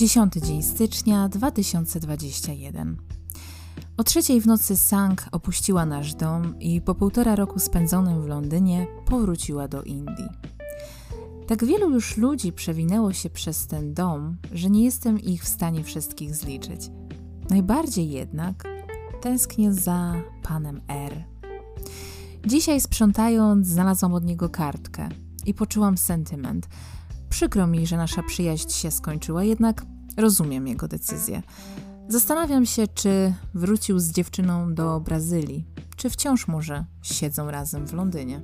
10 dzień stycznia 2021. O trzeciej w nocy Sang opuściła nasz dom i po półtora roku spędzonym w Londynie powróciła do Indii. Tak wielu już ludzi przewinęło się przez ten dom, że nie jestem ich w stanie wszystkich zliczyć. Najbardziej jednak tęsknię za panem R. Dzisiaj sprzątając, znalazłam od niego kartkę i poczułam sentyment. Przykro mi, że nasza przyjaźń się skończyła, jednak rozumiem jego decyzję. Zastanawiam się, czy wrócił z dziewczyną do Brazylii, czy wciąż może siedzą razem w Londynie.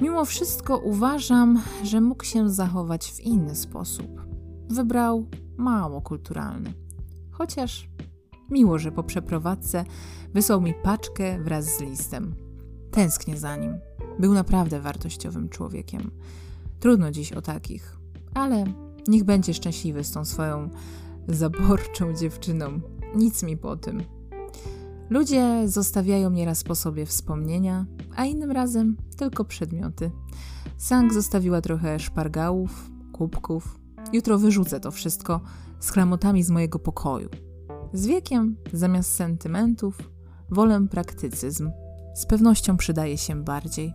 Mimo wszystko uważam, że mógł się zachować w inny sposób. Wybrał mało kulturalny. Chociaż miło, że po przeprowadzce wysłał mi paczkę wraz z listem. Tęsknię za nim. Był naprawdę wartościowym człowiekiem. Trudno dziś o takich, ale niech będzie szczęśliwy z tą swoją zaborczą dziewczyną. Nic mi po tym. Ludzie zostawiają nieraz po sobie wspomnienia, a innym razem tylko przedmioty. Sang zostawiła trochę szpargałów, kubków. Jutro wyrzucę to wszystko z klamotami z mojego pokoju. Z wiekiem, zamiast sentymentów, wolę praktycyzm. Z pewnością przydaje się bardziej.